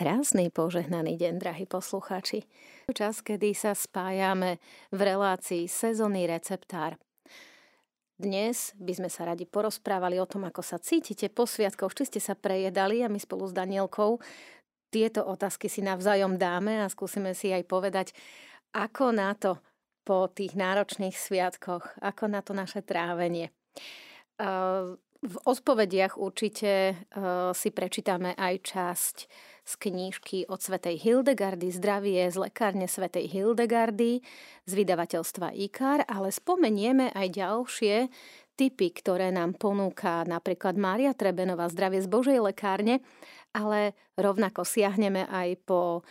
Krásny požehnaný deň, drahí poslucháči. Čas, kedy sa spájame v relácii sezónny receptár. Dnes by sme sa radi porozprávali o tom, ako sa cítite po sviatkoch, či ste sa prejedali a my spolu s Danielkou tieto otázky si navzájom dáme a skúsime si aj povedať, ako na to po tých náročných sviatkoch, ako na to naše trávenie. V odpovediach určite si prečítame aj časť z knížky od svätej Hildegardy Zdravie z lekárne svätej Hildegardy z vydavateľstva IKAR, ale spomenieme aj ďalšie typy, ktoré nám ponúka napríklad Mária Trebenová Zdravie z Božej lekárne, ale rovnako siahneme aj po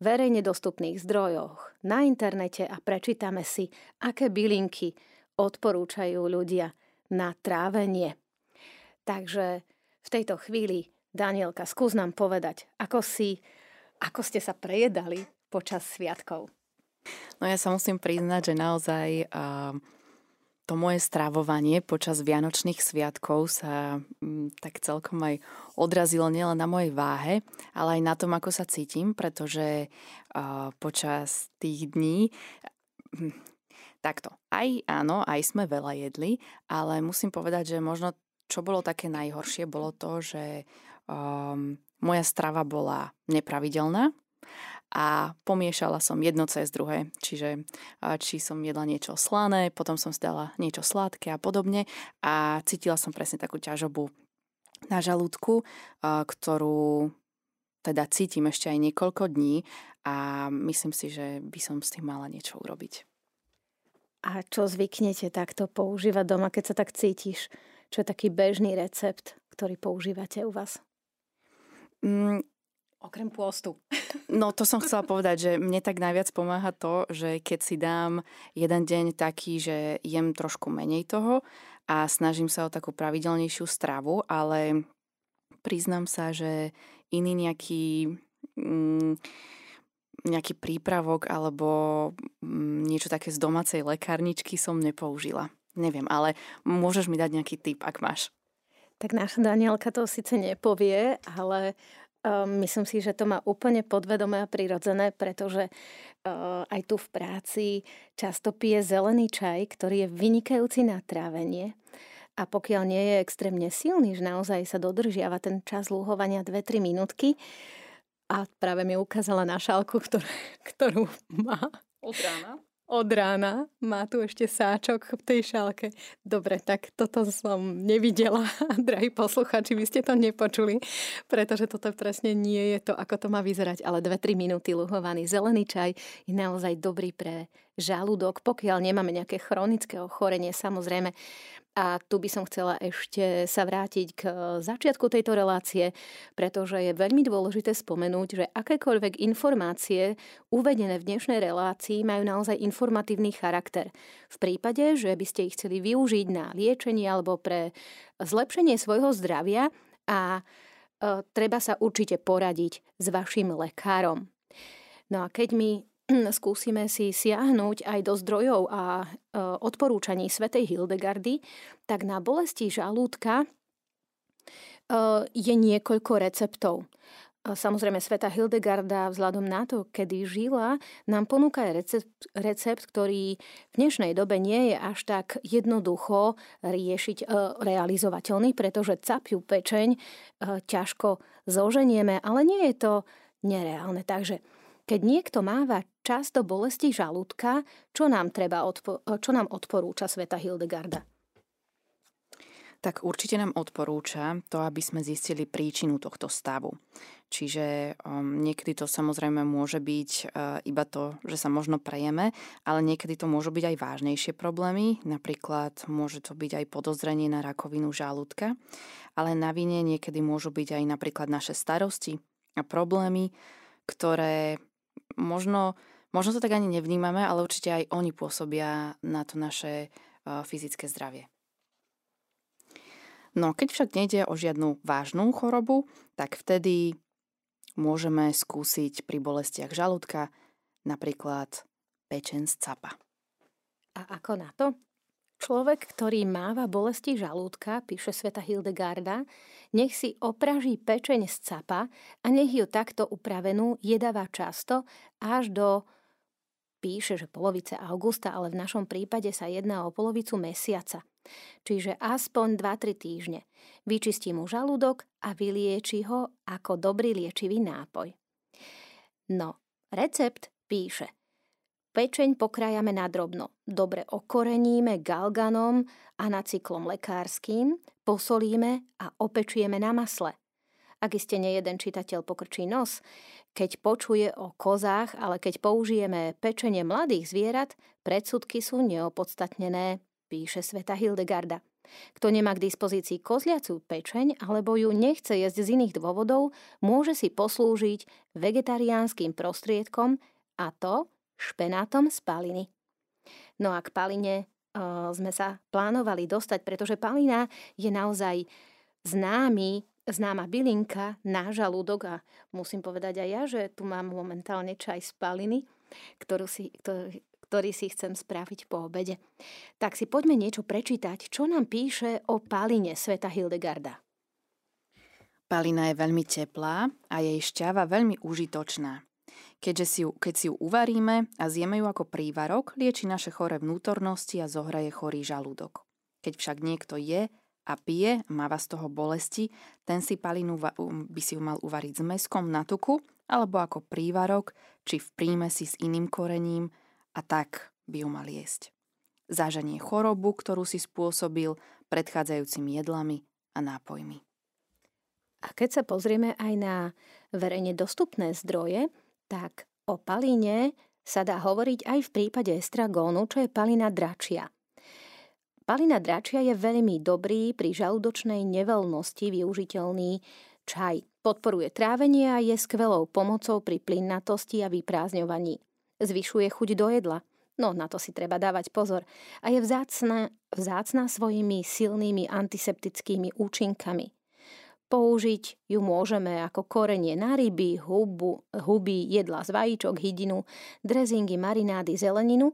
verejne dostupných zdrojoch na internete a prečítame si, aké bylinky odporúčajú ľudia na trávenie. Takže v tejto chvíli Danielka, skús nám povedať, ako, si, ako ste sa prejedali počas sviatkov. No ja sa musím priznať, že naozaj to moje stravovanie počas Vianočných sviatkov sa um, tak celkom aj odrazilo nielen na mojej váhe, ale aj na tom, ako sa cítim, pretože počas tých dní hm, takto, aj áno, aj sme veľa jedli, ale musím povedať, že možno čo bolo také najhoršie, bolo to, že um, moja strava bola nepravidelná a pomiešala som jedno cez druhé. Čiže či som jedla niečo slané, potom som stala niečo sladké a podobne a cítila som presne takú ťažobu na žalúdku, ktorú teda cítim ešte aj niekoľko dní a myslím si, že by som s tým mala niečo urobiť. A čo zvyknete takto používať doma, keď sa tak cítiš? Čo je taký bežný recept, ktorý používate u vás? Mm, Okrem pôstu. No to som chcela povedať, že mne tak najviac pomáha to, že keď si dám jeden deň taký, že jem trošku menej toho a snažím sa o takú pravidelnejšiu stravu, ale priznám sa, že iný nejaký... Mm, nejaký prípravok alebo mm, niečo také z domácej lekárničky som nepoužila. Neviem, ale môžeš mi dať nejaký tip, ak máš. Tak naša Danielka to síce nepovie, ale Ehm, myslím si, že to má úplne podvedomé a prirodzené, pretože uh, aj tu v práci často pije zelený čaj, ktorý je vynikajúci na trávenie. A pokiaľ nie je extrémne silný, že naozaj sa dodržiava ten čas lúhovania 2-3 minútky, a práve mi ukázala na šálku, ktorú, ktorú má. Od rána od rána. Má tu ešte sáčok v tej šálke. Dobre, tak toto som nevidela. Drahí posluchači, vy ste to nepočuli, pretože toto presne nie je to, ako to má vyzerať. Ale 2-3 minúty luhovaný zelený čaj je naozaj dobrý pre žalúdok, pokiaľ nemáme nejaké chronické ochorenie. Samozrejme, a tu by som chcela ešte sa vrátiť k začiatku tejto relácie, pretože je veľmi dôležité spomenúť, že akékoľvek informácie uvedené v dnešnej relácii majú naozaj informatívny charakter. V prípade, že by ste ich chceli využiť na liečenie alebo pre zlepšenie svojho zdravia a e, treba sa určite poradiť s vašim lekárom. No a keď mi skúsime si siahnuť aj do zdrojov a e, odporúčaní svätej Hildegardy, tak na bolesti žalúdka e, je niekoľko receptov. Samozrejme, sveta Hildegarda vzhľadom na to, kedy žila, nám ponúka recept, recept, ktorý v dnešnej dobe nie je až tak jednoducho riešiť, e, realizovateľný, pretože capiu pečeň ťažko zoženieme, ale nie je to nereálne. Takže keď niekto máva často bolesti žalúdka, čo nám, treba odpo- čo nám odporúča sveta Hildegarda? Tak určite nám odporúča to, aby sme zistili príčinu tohto stavu. Čiže um, niekedy to samozrejme môže byť uh, iba to, že sa možno prejeme, ale niekedy to môžu byť aj vážnejšie problémy. Napríklad môže to byť aj podozrenie na rakovinu žalúdka, ale na vine niekedy môžu byť aj napríklad naše starosti a problémy, ktoré možno, možno to tak ani nevnímame, ale určite aj oni pôsobia na to naše uh, fyzické zdravie. No keď však nejde o žiadnu vážnu chorobu, tak vtedy môžeme skúsiť pri bolestiach žalúdka napríklad pečen z capa. A ako na to? Človek, ktorý máva bolesti žalúdka, píše sveta Hildegarda, nech si opraží pečeň z capa a nech ju takto upravenú jedáva často až do píše, že polovice augusta, ale v našom prípade sa jedná o polovicu mesiaca. Čiže aspoň 2-3 týždne. Vyčistí mu žalúdok a vylieči ho ako dobrý liečivý nápoj. No, recept píše – Pečeň pokrájame na drobno. Dobre okoreníme galganom a nacyklom lekárským, posolíme a opečieme na masle. Ak iste nejeden čitateľ pokrčí nos, keď počuje o kozách, ale keď použijeme pečenie mladých zvierat, predsudky sú neopodstatnené, píše Sveta Hildegarda. Kto nemá k dispozícii kozliacú pečeň alebo ju nechce jesť z iných dôvodov, môže si poslúžiť vegetariánskym prostriedkom a to špenátom z paliny. No a k paline uh, sme sa plánovali dostať, pretože palina je naozaj známy, známa bylinka na žalúdok a musím povedať aj ja, že tu mám momentálne čaj z paliny, ktorú si, ktorý, ktorý si chcem spraviť po obede. Tak si poďme niečo prečítať, čo nám píše o paline Sveta Hildegarda. Palina je veľmi teplá a jej šťava veľmi užitočná. Keďže si ju, keď si ju uvaríme a zjeme ju ako prívarok, lieči naše chore vnútornosti a zohraje chorý žalúdok. Keď však niekto je a pije, máva z toho bolesti, ten si palinu um, by si ju mal uvariť s meskom na tuku alebo ako prívarok, či v prímesi s iným korením a tak by ju mal jesť. Zaženie chorobu, ktorú si spôsobil predchádzajúcimi jedlami a nápojmi. A keď sa pozrieme aj na verejne dostupné zdroje, tak o palíne sa dá hovoriť aj v prípade estragónu, čo je palina dračia. Palina dračia je veľmi dobrý pri žalúdočnej nevelnosti využiteľný čaj. Podporuje trávenie a je skvelou pomocou pri plynnatosti a vyprázdňovaní. Zvyšuje chuť do jedla. No, na to si treba dávať pozor. A je vzácna, vzácna svojimi silnými antiseptickými účinkami. Použiť ju môžeme ako korenie na ryby, hubu, huby, jedla z vajíčok, hydinu, drezingy, marinády, zeleninu,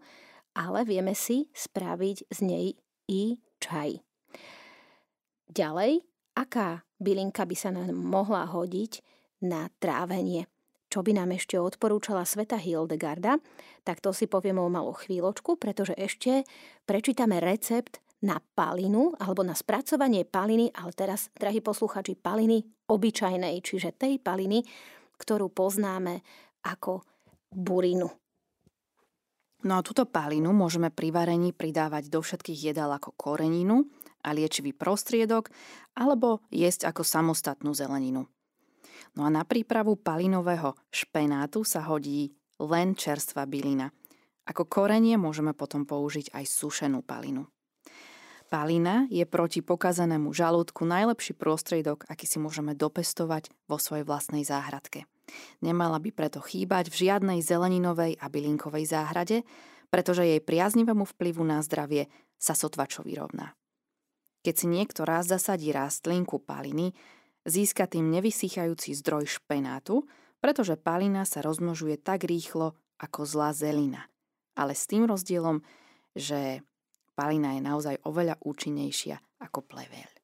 ale vieme si spraviť z nej i čaj. Ďalej, aká bylinka by sa nám mohla hodiť na trávenie? Čo by nám ešte odporúčala Sveta Hildegarda, tak to si povieme o malú chvíľočku, pretože ešte prečítame recept na palinu alebo na spracovanie paliny, ale teraz, drahí posluchači, paliny obyčajnej, čiže tej paliny, ktorú poznáme ako burinu. No a túto palinu môžeme pri varení pridávať do všetkých jedál ako koreninu a liečivý prostriedok, alebo jesť ako samostatnú zeleninu. No a na prípravu palinového špenátu sa hodí len čerstvá bylina. Ako korenie môžeme potom použiť aj sušenú palinu. Palina je proti pokazanému žalúdku najlepší prostriedok, aký si môžeme dopestovať vo svojej vlastnej záhradke. Nemala by preto chýbať v žiadnej zeleninovej a bylinkovej záhrade, pretože jej priaznivému vplyvu na zdravie sa sotva čo vyrovná. Keď si niekto raz zasadí rastlinku paliny, získa tým nevysychajúci zdroj špenátu, pretože palina sa rozmnožuje tak rýchlo ako zlá zelina. Ale s tým rozdielom, že palina je naozaj oveľa účinnejšia ako pleveľ.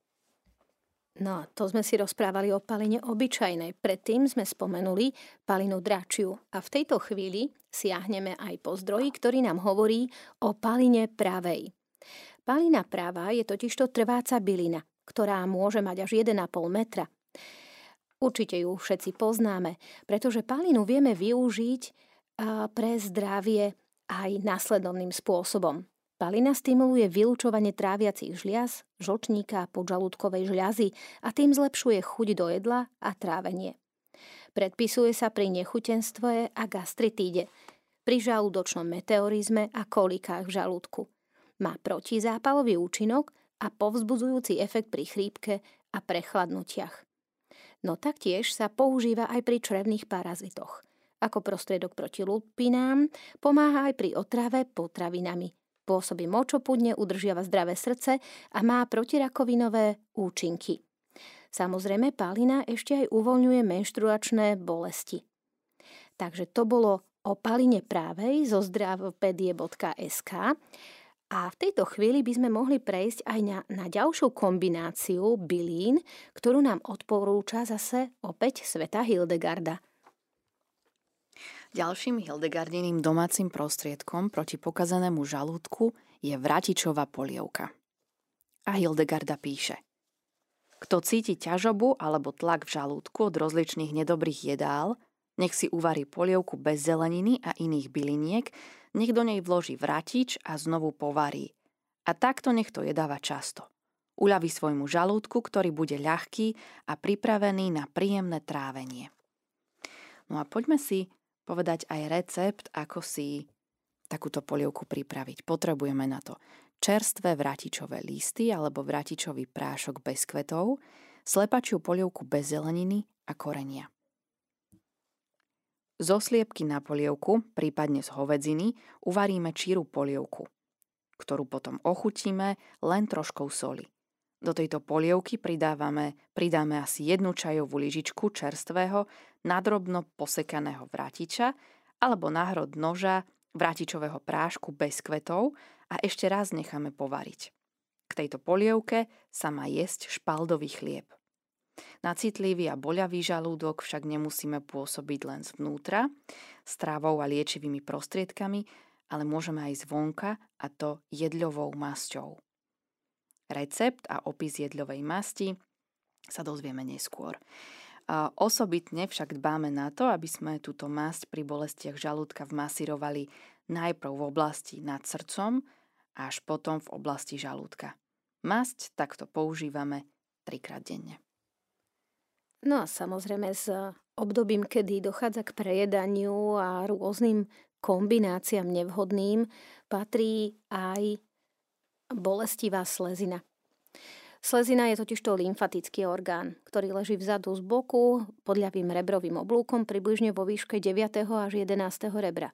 No to sme si rozprávali o paline obyčajnej. Predtým sme spomenuli palinu dračiu a v tejto chvíli siahneme aj po zdroji, ktorý nám hovorí o paline pravej. Palina práva je totižto trváca bylina, ktorá môže mať až 1,5 metra. Určite ju všetci poznáme, pretože palinu vieme využiť pre zdravie aj následovným spôsobom. Palina stimuluje vylúčovanie tráviacich žliaz, žlčníka a podžalúdkovej žľazy a tým zlepšuje chuť do jedla a trávenie. Predpisuje sa pri nechutenstve a gastritíde, pri žalúdočnom meteorizme a kolikách v žalúdku. Má protizápalový účinok a povzbudzujúci efekt pri chrípke a prechladnutiach. No taktiež sa používa aj pri črevných parazitoch. Ako prostriedok proti lupinám pomáha aj pri otrave potravinami – pôsobí močopudne, udržiava zdravé srdce a má protirakovinové účinky. Samozrejme, palina ešte aj uvoľňuje menštruačné bolesti. Takže to bolo o paline právej zo zdravopedie.sk A v tejto chvíli by sme mohli prejsť aj na, na ďalšiu kombináciu bylín, ktorú nám odporúča zase opäť sveta Hildegarda. Ďalším Hildegardiným domácim prostriedkom proti pokazanému žalúdku je vratičová polievka. A Hildegarda píše Kto cíti ťažobu alebo tlak v žalúdku od rozličných nedobrých jedál, nech si uvarí polievku bez zeleniny a iných byliniek, nech do nej vloží vratič a znovu povarí. A takto nech to jedáva často. Uľaví svojmu žalúdku, ktorý bude ľahký a pripravený na príjemné trávenie. No a poďme si povedať aj recept, ako si takúto polievku pripraviť. Potrebujeme na to čerstvé vratičové listy alebo vratičový prášok bez kvetov, slepačiu polievku bez zeleniny a korenia. Zo sliepky na polievku, prípadne z hovedziny, uvaríme číru polievku, ktorú potom ochutíme len troškou soli. Do tejto polievky pridávame, pridáme asi jednu čajovú lyžičku čerstvého, nadrobno posekaného vratiča alebo náhrod noža vratičového prášku bez kvetov a ešte raz necháme povariť. K tejto polievke sa má jesť špaldový chlieb. Na citlivý a boľavý žalúdok však nemusíme pôsobiť len zvnútra, stravou a liečivými prostriedkami, ale môžeme aj zvonka a to jedľovou masťou. Recept a opis jedľovej masti sa dozvieme neskôr. Osobitne však dbáme na to, aby sme túto masť pri bolestiach žalúdka vmasírovali najprv v oblasti nad srdcom, až potom v oblasti žalúdka. Masť takto používame trikrát denne. No a samozrejme s obdobím, kedy dochádza k prejedaniu a rôznym kombináciám nevhodným, patrí aj bolestivá slezina. Slezina je totižto lymfatický orgán, ktorý leží vzadu z boku pod ľavým rebrovým oblúkom približne vo výške 9. až 11. rebra.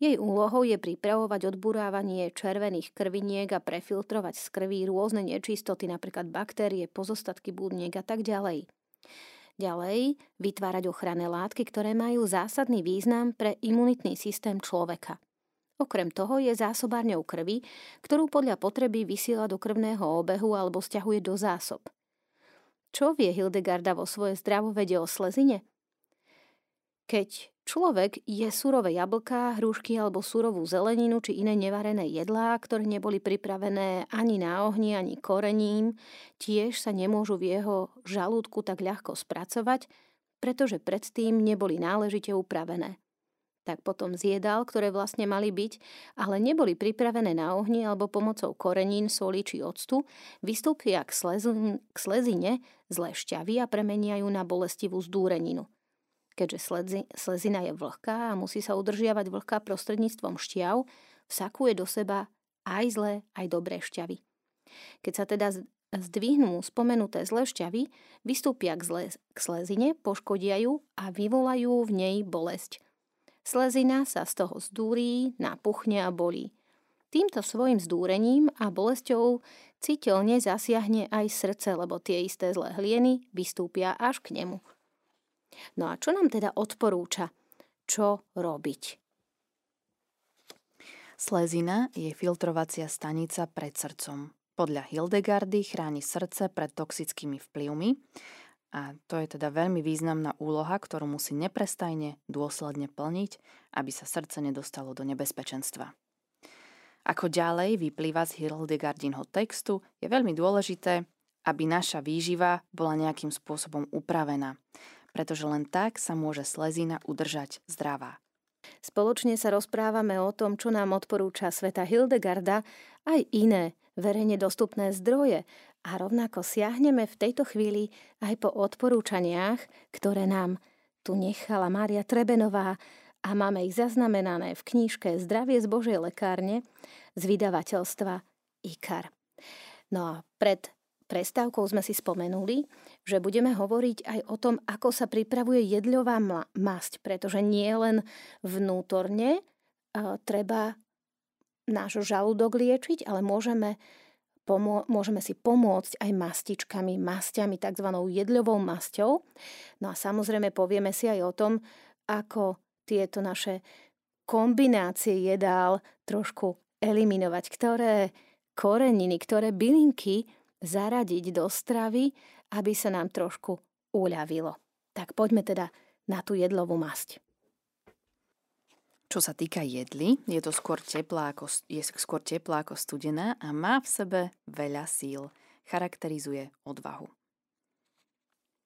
Jej úlohou je pripravovať odburávanie červených krviniek a prefiltrovať z krví rôzne nečistoty, napríklad baktérie, pozostatky búdniek a tak ďalej. Ďalej, vytvárať ochranné látky, ktoré majú zásadný význam pre imunitný systém človeka. Okrem toho je zásobárňou krvi, ktorú podľa potreby vysiela do krvného obehu alebo stiahuje do zásob. Čo vie Hildegarda vo svojej zdravovede o slezine? Keď človek je surové jablká, hrušky alebo surovú zeleninu či iné nevarené jedlá, ktoré neboli pripravené ani na ohni, ani korením, tiež sa nemôžu v jeho žalúdku tak ľahko spracovať, pretože predtým neboli náležite upravené. Tak potom z ktoré vlastne mali byť, ale neboli pripravené na ohni alebo pomocou korenín, soli či octu, vystúpia k, k slezine zlé šťavy a premeniajú na bolestivú zdúreninu – keďže slezi, slezina je vlhká a musí sa udržiavať vlhká prostredníctvom šťav, vsakuje do seba aj zlé, aj dobré šťavy. Keď sa teda zdvihnú spomenuté zlé šťavy, vystúpia k, zle, k slezine, poškodia ju a vyvolajú v nej bolesť. Slezina sa z toho zdúrí, napuchne a bolí. Týmto svojim zdúrením a bolesťou citeľne zasiahne aj srdce, lebo tie isté zlé hlieny vystúpia až k nemu. No a čo nám teda odporúča? Čo robiť? Slezina je filtrovacia stanica pred srdcom. Podľa Hildegardy chráni srdce pred toxickými vplyvmi a to je teda veľmi významná úloha, ktorú musí neprestajne dôsledne plniť, aby sa srdce nedostalo do nebezpečenstva. Ako ďalej vyplýva z Hildegardinho textu, je veľmi dôležité, aby naša výživa bola nejakým spôsobom upravená pretože len tak sa môže slezina udržať zdravá. Spoločne sa rozprávame o tom, čo nám odporúča sveta Hildegarda aj iné verejne dostupné zdroje a rovnako siahneme v tejto chvíli aj po odporúčaniach, ktoré nám tu nechala Mária Trebenová a máme ich zaznamenané v knížke Zdravie z Božej lekárne z vydavateľstva IKAR. No a pred prestávkou sme si spomenuli, že budeme hovoriť aj o tom, ako sa pripravuje jedľová masť, pretože nie len vnútorne treba náš žalúdok liečiť, ale môžeme, pomô- môžeme si pomôcť aj mastičkami, masťami, tzv. jedľovou masťou. No a samozrejme povieme si aj o tom, ako tieto naše kombinácie jedál trošku eliminovať, ktoré koreniny, ktoré bylinky zaradiť do stravy, aby sa nám trošku uľavilo. Tak poďme teda na tú jedlovú masť. Čo sa týka jedly, je to skôr teplá ako, je skôr teplá ako studená a má v sebe veľa síl. Charakterizuje odvahu.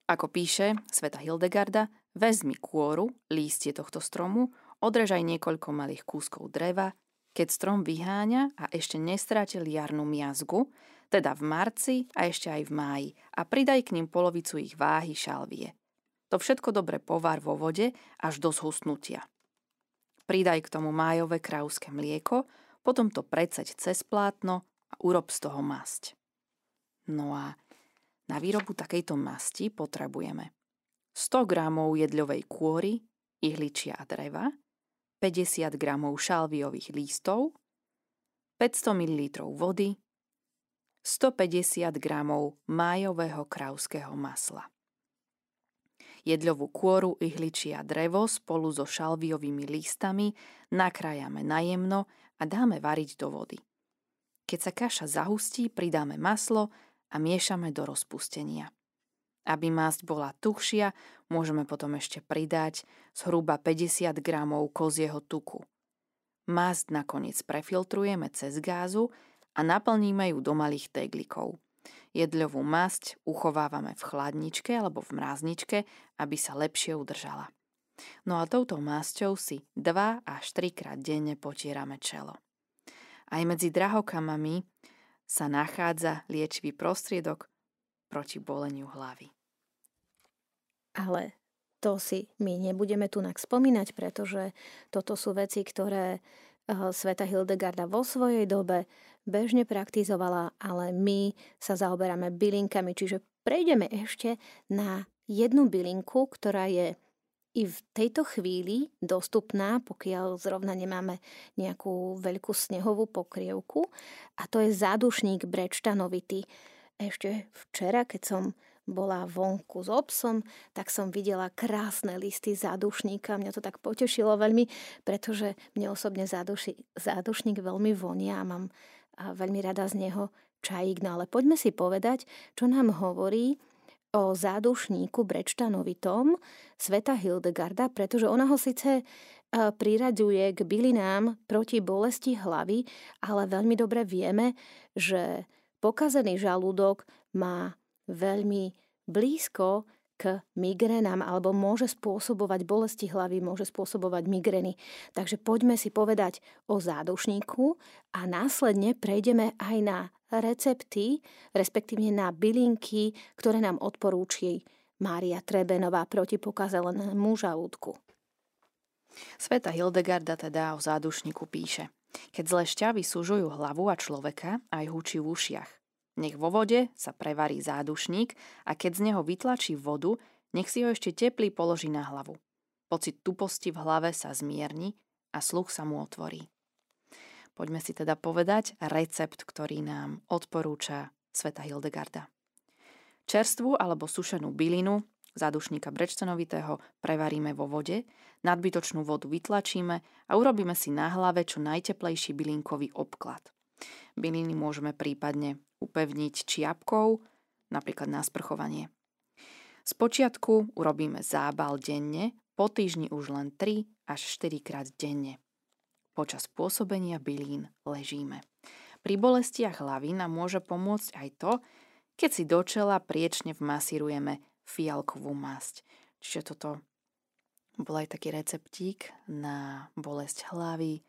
Ako píše Sveta Hildegarda, vezmi kôru, lístie tohto stromu, odrežaj niekoľko malých kúskov dreva, keď strom vyháňa a ešte nestrátil jarnú miazgu, teda v marci a ešte aj v máji a pridaj k ním polovicu ich váhy šalvie. To všetko dobre povár vo vode až do zhusnutia. Pridaj k tomu májové krauské mlieko, potom to predseď cez plátno a urob z toho masť. No a na výrobu takejto masti potrebujeme 100 g jedľovej kôry, ihličia a dreva, 50 g šalviových lístov, 500 ml vody, 150 g májového krauského masla jedľovú kôru, ihličia drevo spolu so šalviovými listami nakrájame najemno a dáme variť do vody. Keď sa kaša zahustí, pridáme maslo a miešame do rozpustenia. Aby masť bola tuhšia, môžeme potom ešte pridať zhruba 50 g kozieho tuku. Masť nakoniec prefiltrujeme cez gázu a naplníme ju do malých teglikov. Jedľovú masť uchovávame v chladničke alebo v mrázničke, aby sa lepšie udržala. No a touto masťou si 2 až 3 krát denne potierame čelo. Aj medzi drahokamami sa nachádza liečivý prostriedok proti boleniu hlavy. Ale to si my nebudeme tu spomínať, pretože toto sú veci, ktoré eh, Sveta Hildegarda vo svojej dobe bežne praktizovala, ale my sa zaoberáme bylinkami, čiže prejdeme ešte na jednu bylinku, ktorá je i v tejto chvíli dostupná, pokiaľ zrovna nemáme nejakú veľkú snehovú pokrievku a to je zádušník brečtanovitý. Ešte včera, keď som bola vonku s obsom, tak som videla krásne listy zádušníka. Mňa to tak potešilo veľmi, pretože mne osobne zádušník veľmi vonia a mám veľmi rada z neho čajík. No ale poďme si povedať, čo nám hovorí o zádušníku brečtanovitom Sveta Hildegarda, pretože ona ho síce priraďuje k bylinám proti bolesti hlavy, ale veľmi dobre vieme, že pokazený žalúdok má veľmi blízko k migrénám alebo môže spôsobovať bolesti hlavy, môže spôsobovať migrény. Takže poďme si povedať o zádušníku a následne prejdeme aj na recepty, respektíve na bylinky, ktoré nám odporúči Mária Trebenová proti pokazelému žalúdku. Sveta Hildegarda teda o zádušníku píše. Keď zlé šťavy súžujú hlavu a človeka, aj hučí v ušiach. Nech vo vode sa prevarí zádušník a keď z neho vytlačí vodu, nech si ho ešte teplý položí na hlavu. Pocit tuposti v hlave sa zmierni a sluch sa mu otvorí. Poďme si teda povedať recept, ktorý nám odporúča Sveta Hildegarda. Čerstvú alebo sušenú bylinu, zádušníka brečtenovitého, prevaríme vo vode, nadbytočnú vodu vytlačíme a urobíme si na hlave čo najteplejší bylinkový obklad. Byliny môžeme prípadne upevniť čiapkou, napríklad na sprchovanie. Spočiatku urobíme zábal denne, po týždni už len 3 až 4 krát denne. Počas pôsobenia bylín ležíme. Pri bolestiach hlavy nám môže pomôcť aj to, keď si do čela priečne vmasírujeme fialkovú masť. Čiže toto bol aj taký receptík na bolesť hlavy,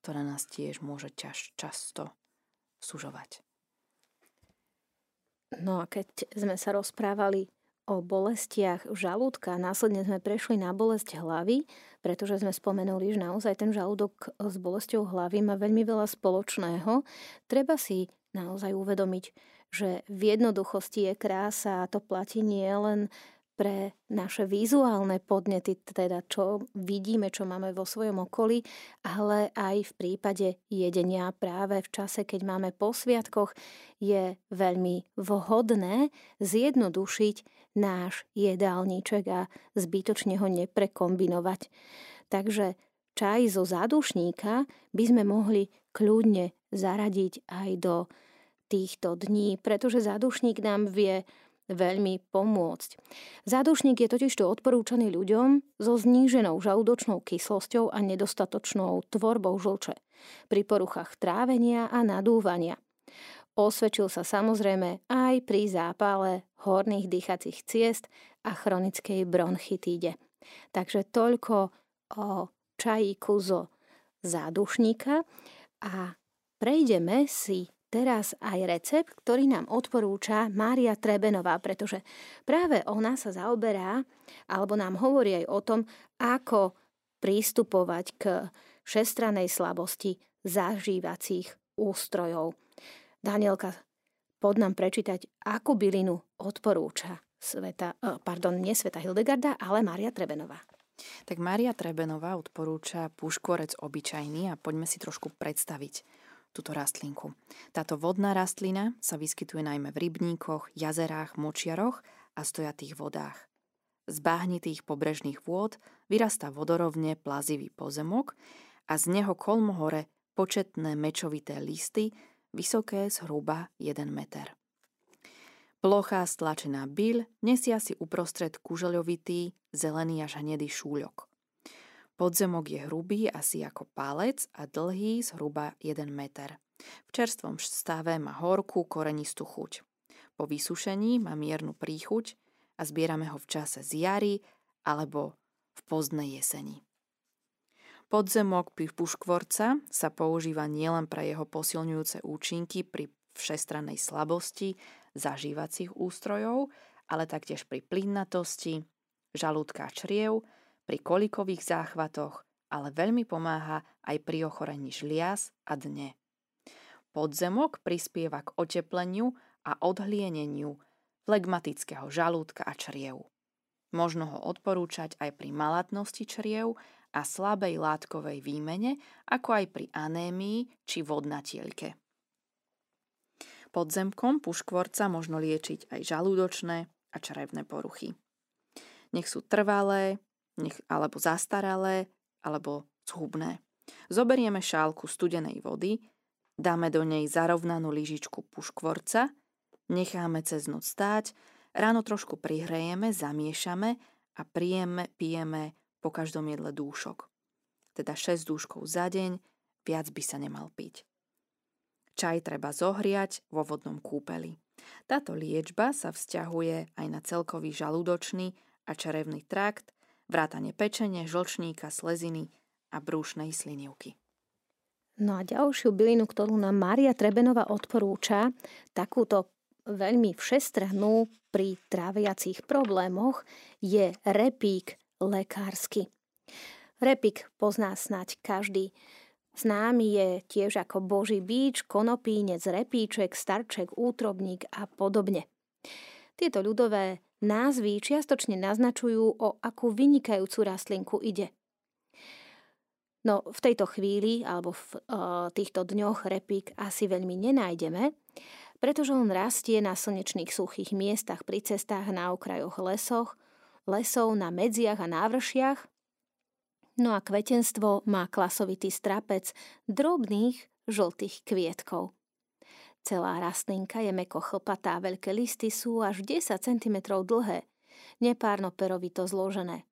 ktorá nás tiež môže ťaž, často sužovať. No a keď sme sa rozprávali o bolestiach žalúdka, následne sme prešli na bolesť hlavy, pretože sme spomenuli, že naozaj ten žalúdok s bolesťou hlavy má veľmi veľa spoločného. Treba si naozaj uvedomiť, že v jednoduchosti je krása a to platí nie len pre naše vizuálne podnety, teda čo vidíme, čo máme vo svojom okolí, ale aj v prípade jedenia práve v čase, keď máme po sviatkoch, je veľmi vhodné zjednodušiť náš jedálniček a zbytočne ho neprekombinovať. Takže čaj zo zádušníka by sme mohli kľudne zaradiť aj do týchto dní, pretože zádušník nám vie veľmi pomôcť. Zádušník je totiž to odporúčaný ľuďom so zníženou žalúdočnou kyslosťou a nedostatočnou tvorbou žlče pri poruchách trávenia a nadúvania. Osvedčil sa samozrejme aj pri zápale horných dýchacích ciest a chronickej bronchitíde. Takže toľko o čajíku zo zádušníka a prejdeme si teraz aj recept, ktorý nám odporúča Mária Trebenová, pretože práve ona sa zaoberá alebo nám hovorí aj o tom, ako prístupovať k šestranej slabosti zažívacích ústrojov. Danielka, pod nám prečítať, akú bylinu odporúča sveta, eh, pardon, nie sveta Hildegarda, ale Mária Trebenová. Tak Mária Trebenová odporúča puškorec obyčajný a poďme si trošku predstaviť túto rastlinku. Táto vodná rastlina sa vyskytuje najmä v rybníkoch, jazerách, močiaroch a stojatých vodách. Z báhnitých pobrežných vôd vyrastá vodorovne plazivý pozemok a z neho kolmo hore početné mečovité listy, vysoké zhruba 1 meter. Plochá stlačená byľ nesia si uprostred kužeľovitý, zelený až hnedý šúľok. Podzemok je hrubý asi ako palec a dlhý zhruba 1 meter. V čerstvom stave má horkú korenistú chuť. Po vysušení má miernu príchuť a zbierame ho v čase z jary alebo v pozdnej jeseni. Podzemok pri puškvorca sa používa nielen pre jeho posilňujúce účinky pri všestrannej slabosti zažívacích ústrojov, ale taktiež pri plynnatosti, žalúdka čriev, pri kolikových záchvatoch, ale veľmi pomáha aj pri ochorení žliaz a dne. Podzemok prispieva k otepleniu a odhlieneniu flegmatického žalúdka a čriev. Možno ho odporúčať aj pri malatnosti čriev a slabej látkovej výmene, ako aj pri anémii či vodnatielke. Podzemkom puškvorca možno liečiť aj žalúdočné a črevné poruchy. Nech sú trvalé, nech, alebo zastaralé, alebo zhubné. Zoberieme šálku studenej vody, dáme do nej zarovnanú lyžičku puškvorca, necháme cez noc stáť, ráno trošku prihrejeme, zamiešame a prijeme, pijeme po každom jedle dúšok. Teda 6 dúškov za deň, viac by sa nemal piť. Čaj treba zohriať vo vodnom kúpeli. Táto liečba sa vzťahuje aj na celkový žalúdočný a čerevný trakt, vrátane pečenie, žlčníka, sleziny a brúšnej slinivky. No a ďalšiu bylinu, ktorú nám Mária Trebenová odporúča, takúto veľmi všestrhnú pri tráviacich problémoch, je repík lekársky. Repík pozná snať každý. Známy je tiež ako boží bíč, konopínec, repíček, starček, útrobník a podobne. Tieto ľudové názvy čiastočne naznačujú, o akú vynikajúcu rastlinku ide. No v tejto chvíli alebo v uh, týchto dňoch repík asi veľmi nenájdeme, pretože on rastie na slnečných suchých miestach pri cestách na okrajoch lesoch, lesov na medziach a návršiach. No a kvetenstvo má klasovitý strapec drobných žltých kvietkov. Celá rastlinka je meko chlpatá, veľké listy sú až 10 cm dlhé, nepárno perovito zložené.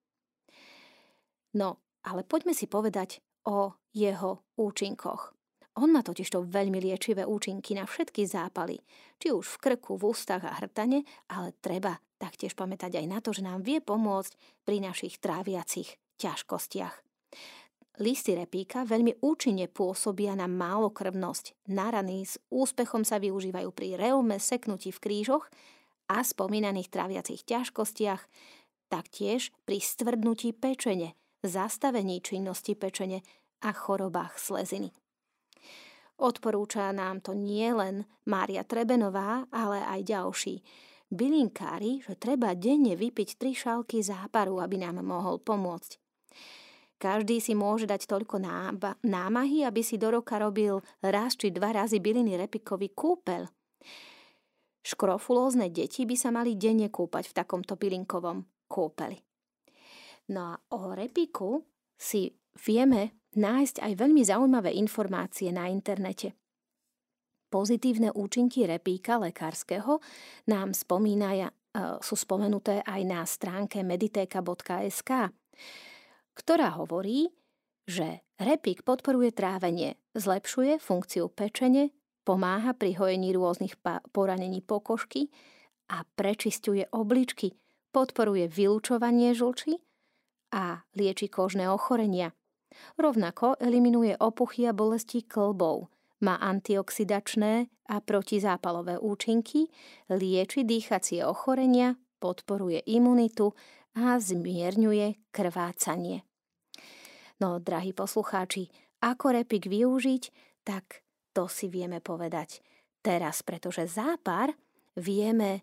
No, ale poďme si povedať o jeho účinkoch. On má totižto veľmi liečivé účinky na všetky zápaly, či už v krku, v ústach a hrtane, ale treba taktiež pamätať aj na to, že nám vie pomôcť pri našich tráviacich ťažkostiach. Listy repíka veľmi účinne pôsobia na málokrvnosť. Na rany s úspechom sa využívajú pri reume, seknutí v krížoch a spomínaných traviacich ťažkostiach, taktiež pri stvrdnutí pečene, zastavení činnosti pečene a chorobách sleziny. Odporúča nám to nielen Mária Trebenová, ale aj ďalší bylinkári, že treba denne vypiť tri šálky záparu, aby nám mohol pomôcť. Každý si môže dať toľko námahy, aby si do roka robil raz či dva razy byliny repikový kúpel. Škrofulózne deti by sa mali denne kúpať v takomto bylinkovom kúpeli. No a o repiku si vieme nájsť aj veľmi zaujímavé informácie na internete. Pozitívne účinky repíka lekárskeho nám spomínaja, e, sú spomenuté aj na stránke mediteka.sk, ktorá hovorí, že repík podporuje trávenie, zlepšuje funkciu pečene, pomáha pri hojení rôznych poranení pokožky a prečisťuje obličky, podporuje vylúčovanie žlči a lieči kožné ochorenia. Rovnako eliminuje opuchy a bolesti klbov – má antioxidačné a protizápalové účinky, lieči dýchacie ochorenia, podporuje imunitu a zmierňuje krvácanie. No, drahí poslucháči, ako repik využiť, tak to si vieme povedať teraz, pretože zápar vieme,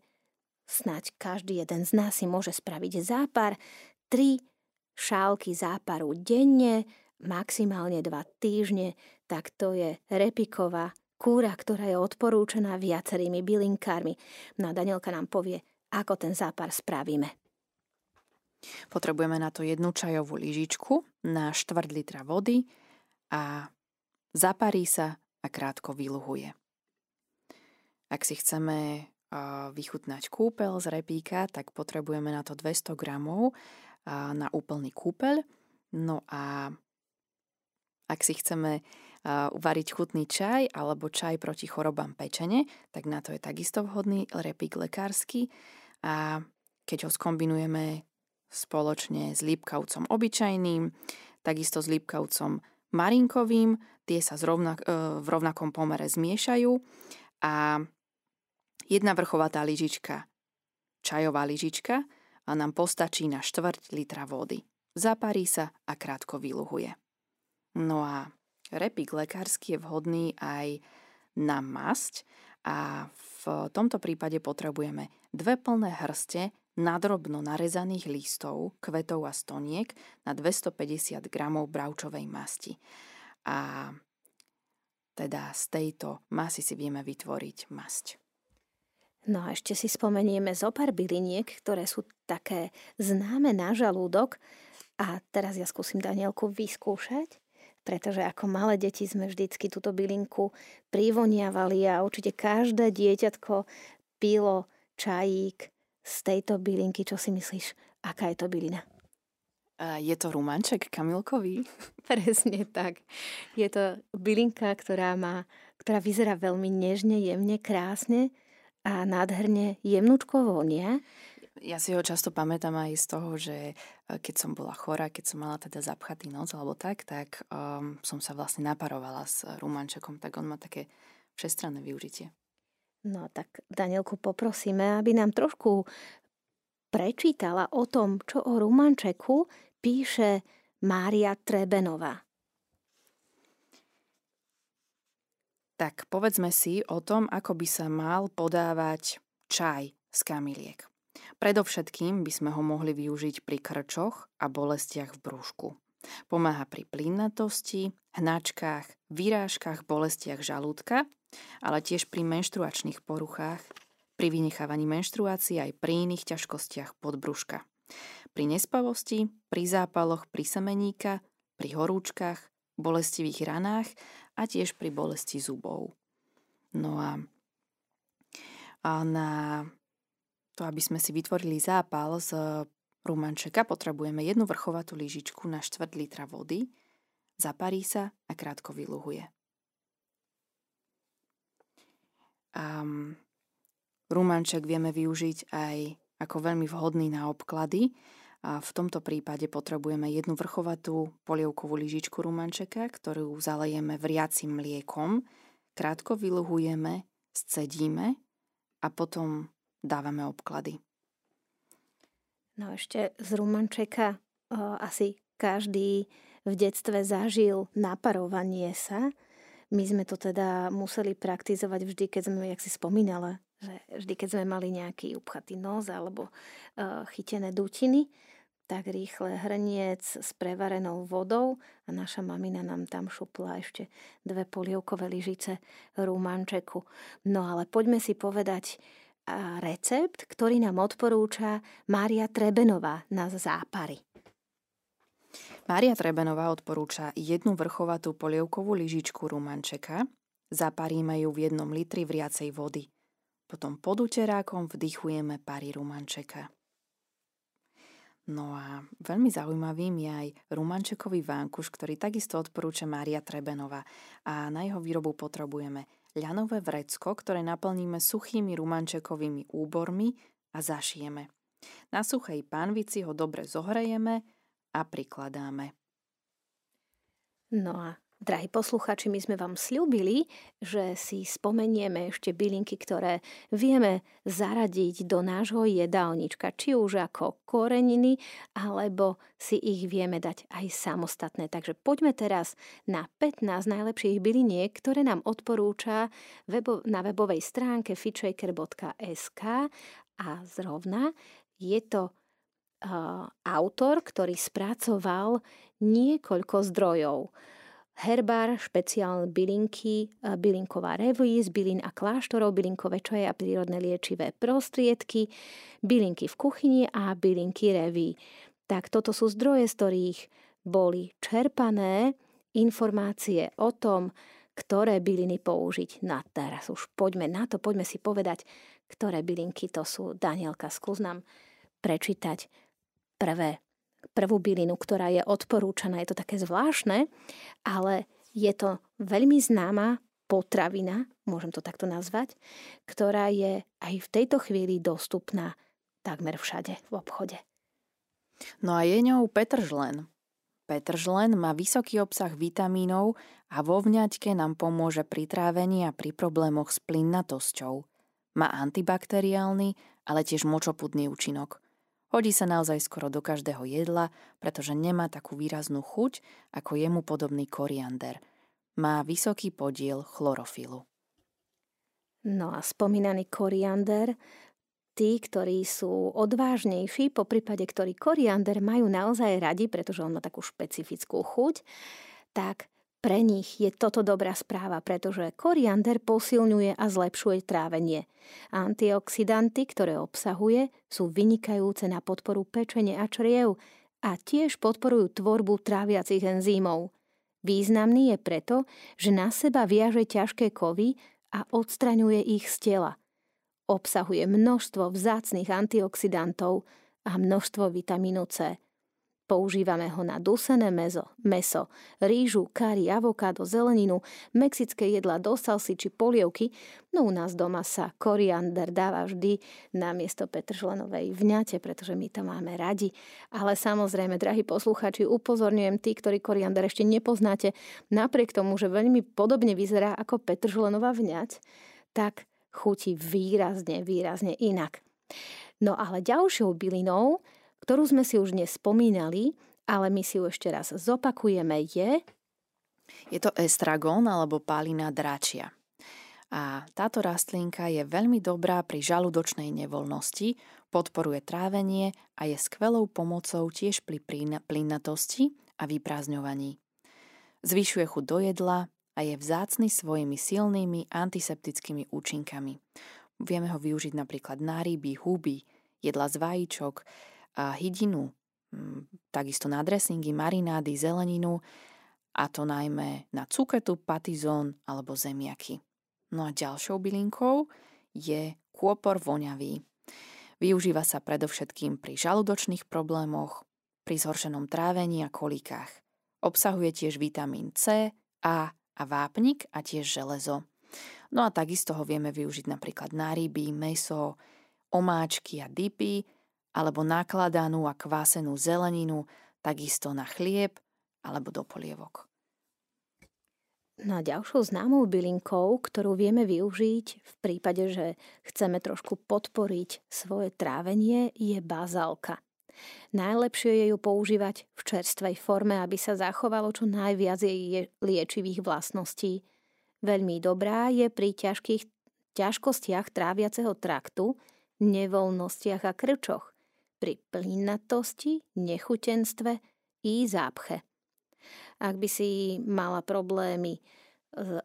snať každý jeden z nás si môže spraviť zápar, tri šálky záparu denne, maximálne dva týždne, tak to je repiková kúra, ktorá je odporúčená viacerými bylinkármi. No a Danielka nám povie, ako ten zápar spravíme. Potrebujeme na to jednu čajovú lyžičku na štvrt litra vody a zaparí sa a krátko vyluhuje. Ak si chceme vychutnať kúpel z repíka, tak potrebujeme na to 200 gramov na úplný kúpeľ. No a ak si chceme uvariť chutný čaj alebo čaj proti chorobám pečene, tak na to je takisto vhodný repík lekársky. A keď ho skombinujeme spoločne s lípkavcom obyčajným, takisto s lípkavcom marinkovým, tie sa zrovna, e, v rovnakom pomere zmiešajú a jedna vrchovatá lyžička, čajová lyžička a nám postačí na štvrť litra vody. Zaparí sa a krátko vyluhuje. No a repík lekársky je vhodný aj na masť a v tomto prípade potrebujeme dve plné hrste nadrobno narezaných listov, kvetov a stoniek na 250 g bravčovej masti. A teda z tejto masy si vieme vytvoriť masť. No a ešte si spomenieme zo pár byliniek, ktoré sú také známe na žalúdok. A teraz ja skúsim Danielku vyskúšať pretože ako malé deti sme vždycky túto bylinku privoniavali a určite každé dieťatko pilo čajík z tejto bylinky. Čo si myslíš, aká je to bylina? Je to rumanček kamilkový? Presne tak. Je to bylinka, ktorá, má, ktorá vyzerá veľmi nežne, jemne, krásne a nádherne jemnúčkovo, nie? Ja si ho často pamätám aj z toho, že e, keď som bola chorá, keď som mala teda zapchatý noc alebo tak, tak um, som sa vlastne naparovala s rumančekom, tak on má také všestranné využitie. No tak Danielku poprosíme, aby nám trošku prečítala o tom, čo o rumančeku píše Mária Trebenová. Tak povedzme si o tom, ako by sa mal podávať čaj z kamiliek. Predovšetkým by sme ho mohli využiť pri krčoch a bolestiach v brúšku. Pomáha pri plynnatosti, hnačkách, vyrážkach, bolestiach žalúdka, ale tiež pri menštruačných poruchách, pri vynechávaní menštruácií aj pri iných ťažkostiach podbrúška. Pri nespavosti, pri zápaloch, pri semeníka, pri horúčkach, bolestivých ranách a tiež pri bolesti zubov. No a, a na to, aby sme si vytvorili zápal z rumančeka, potrebujeme jednu vrchovatú lyžičku na štvrt litra vody, zaparí sa a krátko vyluhuje. Um, rumanček vieme využiť aj ako veľmi vhodný na obklady. A v tomto prípade potrebujeme jednu vrchovatú polievkovú lyžičku rumančeka, ktorú zalejeme vriacim mliekom, krátko vyluhujeme, scedíme a potom dávame obklady. No ešte z Rumančeka o, asi každý v detstve zažil naparovanie sa. My sme to teda museli praktizovať vždy, keď sme, jak si spomínala, že vždy, keď sme mali nejaký upchatý nos alebo uh, chytené dutiny, tak rýchle hrniec s prevarenou vodou a naša mamina nám tam šupla ešte dve polievkové lyžice rumančeku. No ale poďme si povedať, recept, ktorý nám odporúča Mária Trebenová na zápary. Mária Trebenová odporúča jednu vrchovatú polievkovú lyžičku rumančeka, zaparíme ju v jednom litri vriacej vody. Potom pod uterákom vdychujeme pary rumančeka. No a veľmi zaujímavým je aj rumančekový vánkuš, ktorý takisto odporúča Mária Trebenová. A na jeho výrobu potrebujeme ľanové vrecko, ktoré naplníme suchými rumančekovými úbormi a zašijeme. Na suchej pánvici ho dobre zohrejeme a prikladáme. No a Drahí posluchači, my sme vám slúbili, že si spomenieme ešte bylinky, ktoré vieme zaradiť do nášho jedálnička, či už ako koreniny, alebo si ich vieme dať aj samostatné. Takže poďme teraz na 15 najlepších byliniek, ktoré nám odporúča na webovej stránke fitshaker.sk a zrovna je to uh, autor, ktorý spracoval niekoľko zdrojov herbár, špeciálne bylinky, e, bylinková reví z bylin a kláštorov, bylinkové čaje a prírodné liečivé prostriedky, bylinky v kuchyni a bylinky reví. Tak toto sú zdroje, z ktorých boli čerpané informácie o tom, ktoré byliny použiť. Na teraz už poďme na to, poďme si povedať, ktoré bylinky to sú. Danielka, skús nám prečítať prvé prvú bylinu, ktorá je odporúčaná. Je to také zvláštne, ale je to veľmi známa potravina, môžem to takto nazvať, ktorá je aj v tejto chvíli dostupná takmer všade v obchode. No a je ňou petržlen. Petržlen má vysoký obsah vitamínov a vo vňaťke nám pomôže pri trávení a pri problémoch s plynnatosťou. Má antibakteriálny, ale tiež močopudný účinok. Hodí sa naozaj skoro do každého jedla, pretože nemá takú výraznú chuť ako jemu podobný koriander. Má vysoký podiel chlorofilu. No a spomínaný koriander, tí, ktorí sú odvážnejší, po prípade, ktorí koriander majú naozaj radi, pretože on má takú špecifickú chuť, tak pre nich je toto dobrá správa, pretože koriander posilňuje a zlepšuje trávenie. Antioxidanty, ktoré obsahuje, sú vynikajúce na podporu pečene a čriev a tiež podporujú tvorbu tráviacich enzýmov. Významný je preto, že na seba viaže ťažké kovy a odstraňuje ich z tela. Obsahuje množstvo vzácných antioxidantov a množstvo vitamínu C. Používame ho na dusené meso, meso, rýžu, kari, avokádo, zeleninu, mexické jedla do salsy či polievky, no u nás doma sa koriander dáva vždy na miesto petržlenovej vňate, pretože my to máme radi. Ale samozrejme, drahí posluchači, upozorňujem tí, ktorí koriander ešte nepoznáte, napriek tomu, že veľmi podobne vyzerá ako petržlenová vňať, tak chutí výrazne, výrazne inak. No ale ďalšou bylinou, ktorú sme si už dnes spomínali, ale my si ju ešte raz zopakujeme, je... Je to estragón alebo pálina dračia. A táto rastlinka je veľmi dobrá pri žalúdočnej nevoľnosti, podporuje trávenie a je skvelou pomocou tiež pri plynnatosti a vyprázdňovaní. Zvyšuje chuť do jedla a je vzácny svojimi silnými antiseptickými účinkami. Vieme ho využiť napríklad na ryby, huby, jedla z vajíčok, hydinu, mm, takisto na dressingy, marinády, zeleninu a to najmä na cuketu, patizón alebo zemiaky. No a ďalšou bylinkou je kôpor voňavý. Využíva sa predovšetkým pri žalúdočných problémoch, pri zhoršenom trávení a kolikách. Obsahuje tiež vitamín C, A a vápnik a tiež železo. No a takisto ho vieme využiť napríklad na ryby, meso, omáčky a dipy alebo nakladanú a kvásenú zeleninu, takisto na chlieb alebo do polievok. No a ďalšou známou bylinkou, ktorú vieme využiť v prípade, že chceme trošku podporiť svoje trávenie, je bazálka. Najlepšie je ju používať v čerstvej forme, aby sa zachovalo čo najviac jej liečivých vlastností. Veľmi dobrá je pri ťažkých ťažkostiach tráviaceho traktu, nevoľnostiach a krčoch pri plynnatosti, nechutenstve i zápche. Ak by si mala problémy,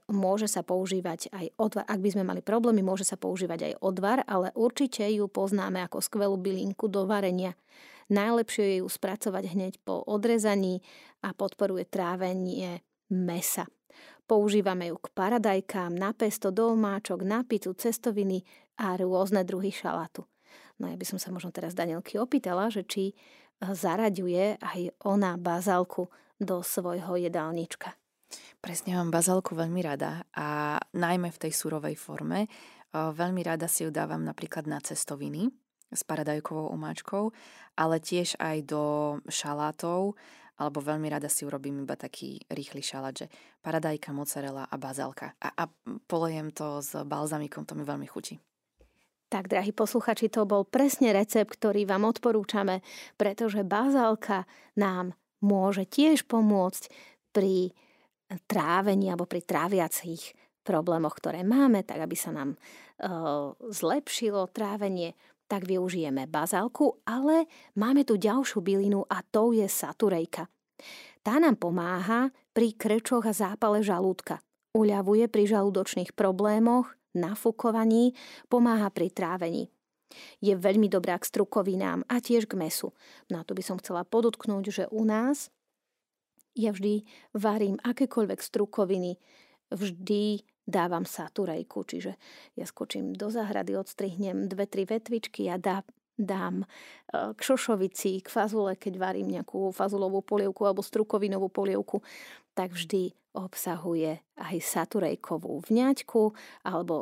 môže sa používať aj odvar. Ak by sme mali problémy, môže sa používať aj odvar, ale určite ju poznáme ako skvelú bylinku do varenia. Najlepšie je ju spracovať hneď po odrezaní a podporuje trávenie mesa. Používame ju k paradajkám, na pesto, do omáčok, na pizzu, cestoviny a rôzne druhy šalátu. No ja by som sa možno teraz Danielky opýtala, že či zaraďuje aj ona bazálku do svojho jedálnička. Presne mám bazálku veľmi rada a najmä v tej surovej forme. Veľmi rada si ju dávam napríklad na cestoviny s paradajkovou omáčkou, ale tiež aj do šalátov alebo veľmi rada si urobím iba taký rýchly šalát, že paradajka, mozzarella a bazálka. A, a polejem to s balzamikom, to mi veľmi chutí. Tak, drahí posluchači, to bol presne recept, ktorý vám odporúčame, pretože bazálka nám môže tiež pomôcť pri trávení alebo pri tráviacich problémoch, ktoré máme, tak aby sa nám e, zlepšilo trávenie, tak využijeme bazálku, ale máme tu ďalšiu bylinu a to je saturejka. Tá nám pomáha pri krčoch a zápale žalúdka. Uľavuje pri žalúdočných problémoch, nafúkovaní, pomáha pri trávení. Je veľmi dobrá k strukovinám a tiež k mesu. No a tu by som chcela podotknúť, že u nás ja vždy varím akékoľvek strukoviny, vždy dávam saturejku, čiže ja skočím do zahrady, odstrihnem dve, tri vetvičky a dá, dám e, k šošovici, k fazule, keď varím nejakú fazulovú polievku alebo strukovinovú polievku, tak vždy obsahuje aj saturejkovú vňaťku alebo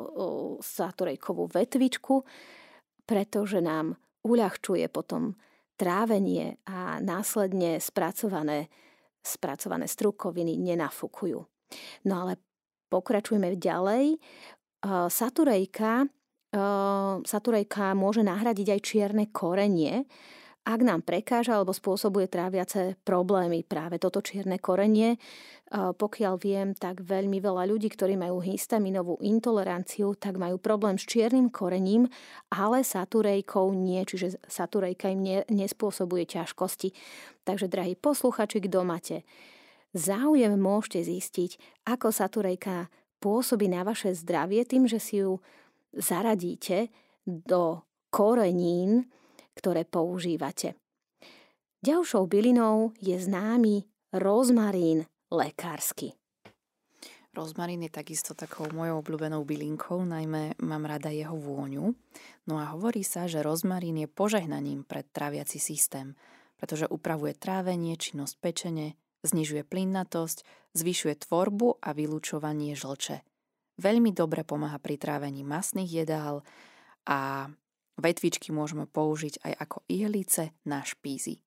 saturejkovú vetvičku, pretože nám uľahčuje potom trávenie a následne spracované, spracované strukoviny nenafúkujú. No ale Pokračujeme ďalej. Saturejka, saturejka môže nahradiť aj čierne korenie, ak nám prekáža alebo spôsobuje tráviace problémy práve toto čierne korenie. Pokiaľ viem, tak veľmi veľa ľudí, ktorí majú histaminovú intoleranciu, tak majú problém s čiernym korením, ale saturejkou nie, čiže saturejka im nespôsobuje ťažkosti. Takže, drahí posluchači, kto máte záujem môžete zistiť, ako saturejka pôsobí na vaše zdravie tým, že si ju zaradíte do korenín, ktoré používate. Ďalšou bylinou je známy rozmarín lekársky. Rozmarín je takisto takou mojou obľúbenou bylinkou, najmä mám rada jeho vôňu. No a hovorí sa, že rozmarín je požehnaním pre traviaci systém, pretože upravuje trávenie, činnosť pečene, znižuje plynnatosť, zvyšuje tvorbu a vylúčovanie žlče. Veľmi dobre pomáha pri trávení masných jedál a vetvičky môžeme použiť aj ako ihlice na špízy.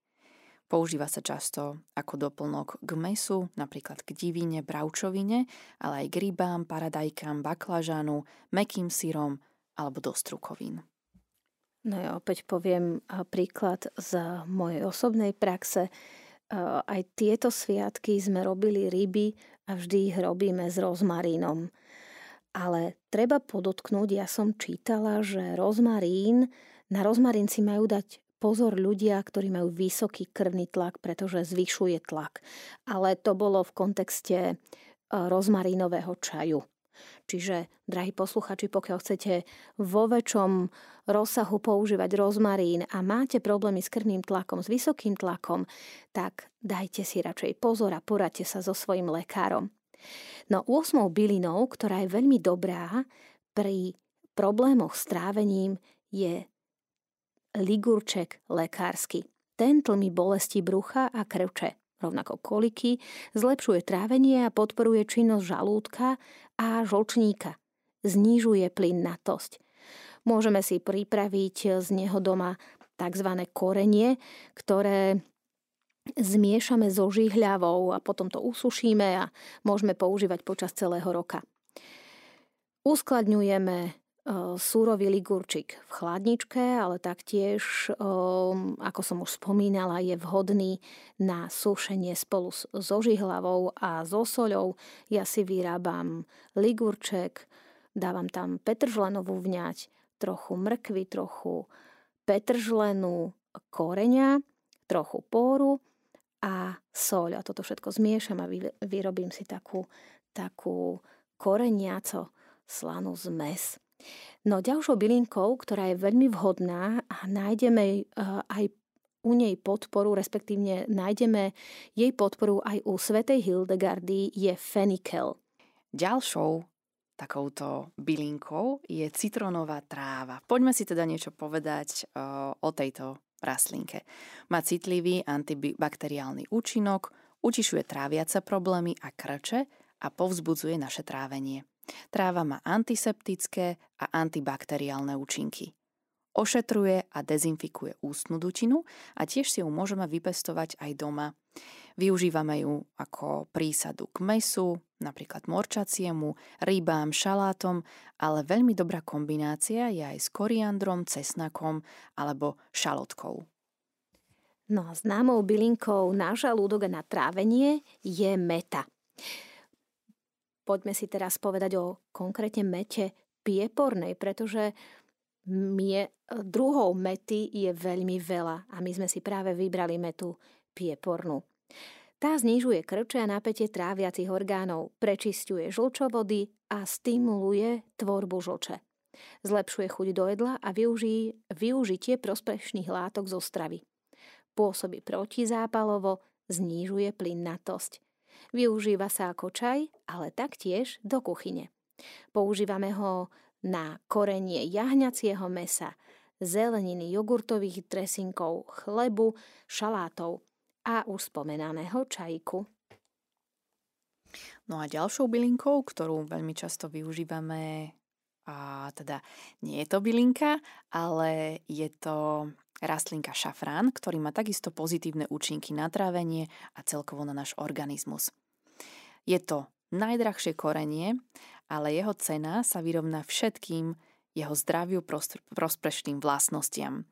Používa sa často ako doplnok k mesu, napríklad k divine, bravčovine, ale aj k rybám, paradajkám, baklažanu, mekým syrom alebo do strukovín. No ja opäť poviem príklad z mojej osobnej praxe aj tieto sviatky sme robili ryby a vždy ich robíme s rozmarínom. Ale treba podotknúť, ja som čítala, že rozmarín, na rozmarín si majú dať pozor ľudia, ktorí majú vysoký krvný tlak, pretože zvyšuje tlak. Ale to bolo v kontexte e, rozmarínového čaju. Čiže, drahí posluchači, pokiaľ chcete vo väčšom rozsahu používať rozmarín a máte problémy s krvným tlakom, s vysokým tlakom, tak dajte si radšej pozor a poradte sa so svojim lekárom. No 8. bylinou, ktorá je veľmi dobrá pri problémoch s trávením, je ligurček lekársky. Ten tlmi bolesti brucha a krvče rovnako koliky, zlepšuje trávenie a podporuje činnosť žalúdka a žlčníka. Znižuje plynnatosť. Môžeme si pripraviť z neho doma tzv. korenie, ktoré zmiešame so žihľavou a potom to usušíme a môžeme používať počas celého roka. Uskladňujeme súrový ligurčik v chladničke, ale taktiež, ako som už spomínala, je vhodný na sušenie spolu so žihlavou a so soľou. Ja si vyrábam ligurček, dávam tam petržlenovú vňať, trochu mrkvy, trochu petržlenú koreňa, trochu póru a soľ. A toto všetko zmiešam a vyrobím si takú, takú koreniaco slanú zmes. No ďalšou bylinkou, ktorá je veľmi vhodná a nájdeme eh, aj u nej podporu, respektívne nájdeme jej podporu aj u svätej Hildegardy, je fenikel. Ďalšou takouto bylinkou je citronová tráva. Poďme si teda niečo povedať o tejto rastlinke. Má citlivý antibakteriálny účinok, utišuje tráviace problémy a krče a povzbudzuje naše trávenie. Tráva má antiseptické a antibakteriálne účinky. Ošetruje a dezinfikuje ústnu dutinu a tiež si ju môžeme vypestovať aj doma. Využívame ju ako prísadu k mesu, napríklad morčaciemu, rybám, šalátom, ale veľmi dobrá kombinácia je aj s koriandrom, cesnakom alebo šalotkou. No a známou bylinkou na žalúdok a na trávenie je meta. Poďme si teraz povedať o konkrétne mete piepornej, pretože mie, druhou mety je veľmi veľa a my sme si práve vybrali metu piepornú. Tá znižuje krče a napätie tráviacich orgánov, prečistuje žlčovody a stimuluje tvorbu žlče. Zlepšuje chuť do jedla a využí, využitie prospešných látok zo stravy. Pôsobí protizápalovo, znižuje plynnatosť. Využíva sa ako čaj, ale taktiež do kuchyne. Používame ho na korenie jahňacieho mesa, zeleniny, jogurtových dresinkov, chlebu, šalátov a už spomenaného čajku. No a ďalšou bylinkou, ktorú veľmi často využívame, a teda nie je to bylinka, ale je to rastlinka šafrán, ktorý má takisto pozitívne účinky na trávenie a celkovo na náš organizmus. Je to najdrahšie korenie ale jeho cena sa vyrovná všetkým jeho zdraviu prospešným vlastnostiam.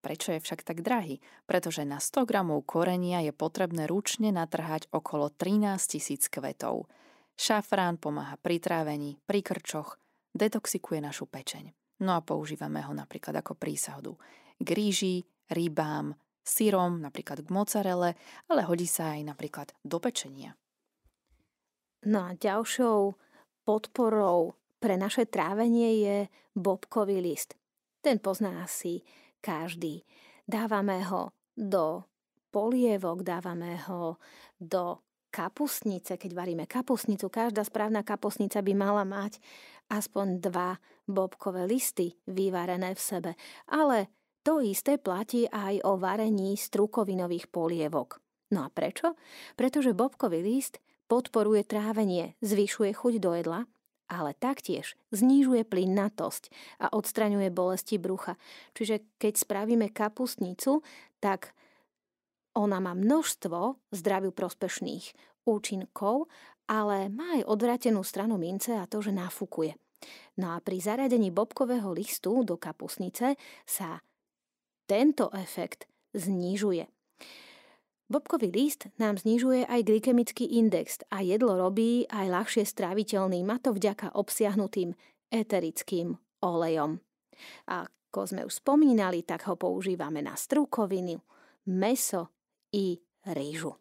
Prečo je však tak drahý? Pretože na 100 gramov korenia je potrebné ručne natrhať okolo 13 tisíc kvetov. Šafrán pomáha pri trávení, pri krčoch, detoxikuje našu pečeň. No a používame ho napríklad ako prísahdu k ríži, rybám, syrom, napríklad k mozzarelle, ale hodí sa aj napríklad do pečenia. No a ďalšou podporou pre naše trávenie je bobkový list. Ten pozná asi každý. Dávame ho do polievok, dávame ho do kapusnice, keď varíme kapusnicu. Každá správna kapusnica by mala mať aspoň dva bobkové listy vyvarené v sebe. Ale to isté platí aj o varení strukovinových polievok. No a prečo? Pretože bobkový list podporuje trávenie, zvyšuje chuť do jedla, ale taktiež znižuje plynnatosť a odstraňuje bolesti brucha. Čiže keď spravíme kapustnicu, tak ona má množstvo zdraviu prospešných účinkov, ale má aj odvratenú stranu mince a to, že nafúkuje. No a pri zaradení bobkového listu do kapusnice sa tento efekt znižuje. Bobkový list nám znižuje aj glykemický index a jedlo robí aj ľahšie stráviteľným, a to vďaka obsiahnutým eterickým olejom. A ako sme už spomínali, tak ho používame na strukoviny, meso i rýžu.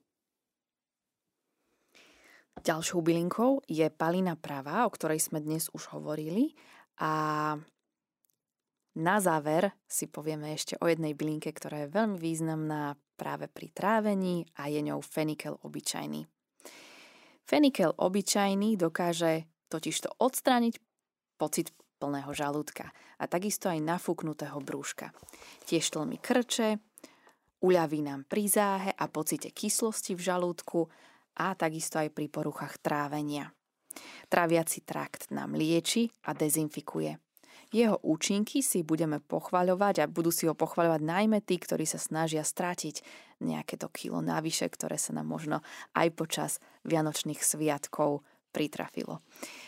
Ďalšou bylinkou je palina pravá, o ktorej sme dnes už hovorili. A na záver si povieme ešte o jednej bylinke, ktorá je veľmi významná práve pri trávení a je ňou fenikel obyčajný. Fenikel obyčajný dokáže totižto odstrániť pocit plného žalúdka a takisto aj nafúknutého brúška. Tiež tlmi krče, uľaví nám pri záhe a pocite kyslosti v žalúdku a takisto aj pri poruchách trávenia. Tráviaci trakt nám lieči a dezinfikuje. Jeho účinky si budeme pochvaľovať a budú si ho pochvaľovať najmä tí, ktorí sa snažia strátiť nejaké to kilo navyše, ktoré sa nám možno aj počas vianočných sviatkov pritrafilo.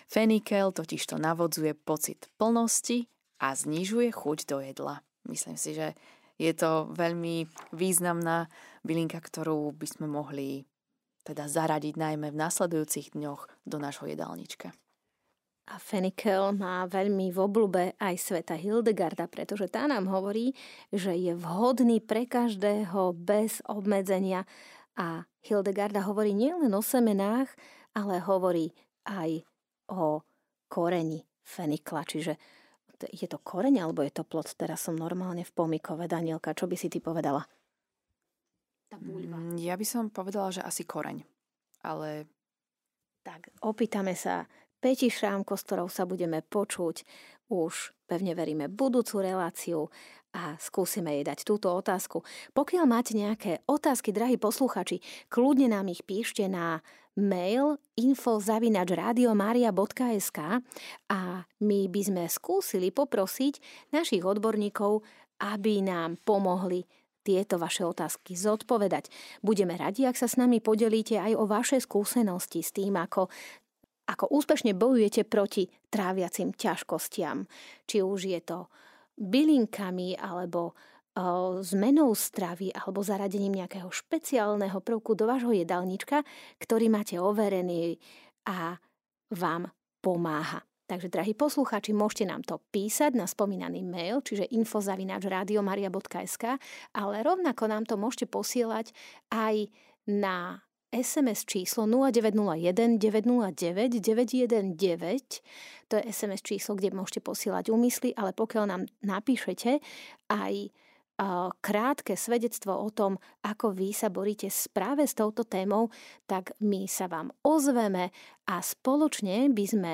Fenikel totiž to navodzuje pocit plnosti a znižuje chuť do jedla. Myslím si, že je to veľmi významná bylinka, ktorú by sme mohli teda zaradiť najmä v nasledujúcich dňoch do nášho jedálnička. A Fenikel má veľmi v oblúbe aj sveta Hildegarda, pretože tá nám hovorí, že je vhodný pre každého bez obmedzenia. A Hildegarda hovorí nielen o semenách, ale hovorí aj o koreni fenikla. Čiže je to koreň alebo je to plod? Teraz som normálne v pomikove. Danielka, čo by si ty povedala? tá? Mm, ja by som povedala, že asi koreň. Ale... Tak, opýtame sa Peti Šrámko, s ktorou sa budeme počuť už, pevne veríme, budúcu reláciu a skúsime jej dať túto otázku. Pokiaľ máte nejaké otázky, drahí posluchači, kľudne nám ich píšte na mail info.radiomaria.sk a my by sme skúsili poprosiť našich odborníkov, aby nám pomohli tieto vaše otázky zodpovedať. Budeme radi, ak sa s nami podelíte aj o vaše skúsenosti s tým, ako ako úspešne bojujete proti tráviacim ťažkostiam. Či už je to bylinkami alebo zmenou stravy alebo zaradením nejakého špeciálneho prvku do vášho jedálnička, ktorý máte overený a vám pomáha. Takže, drahí poslucháči, môžete nám to písať na spomínaný mail, čiže info.radiomaria.sk, ale rovnako nám to môžete posielať aj na SMS číslo 0901 909 919. To je SMS číslo, kde môžete posielať úmysly, ale pokiaľ nám napíšete aj krátke svedectvo o tom, ako vy sa boríte práve s touto témou, tak my sa vám ozveme a spoločne by sme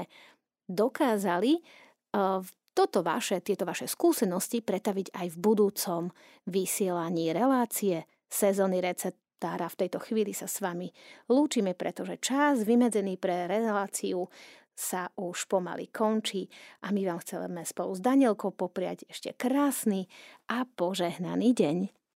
dokázali toto vaše, tieto vaše skúsenosti pretaviť aj v budúcom vysielaní relácie sezóny recept Tára, v tejto chvíli sa s vami lúčime, pretože čas vymedzený pre reláciu sa už pomaly končí a my vám chceme spolu s Danielkou popriať ešte krásny a požehnaný deň.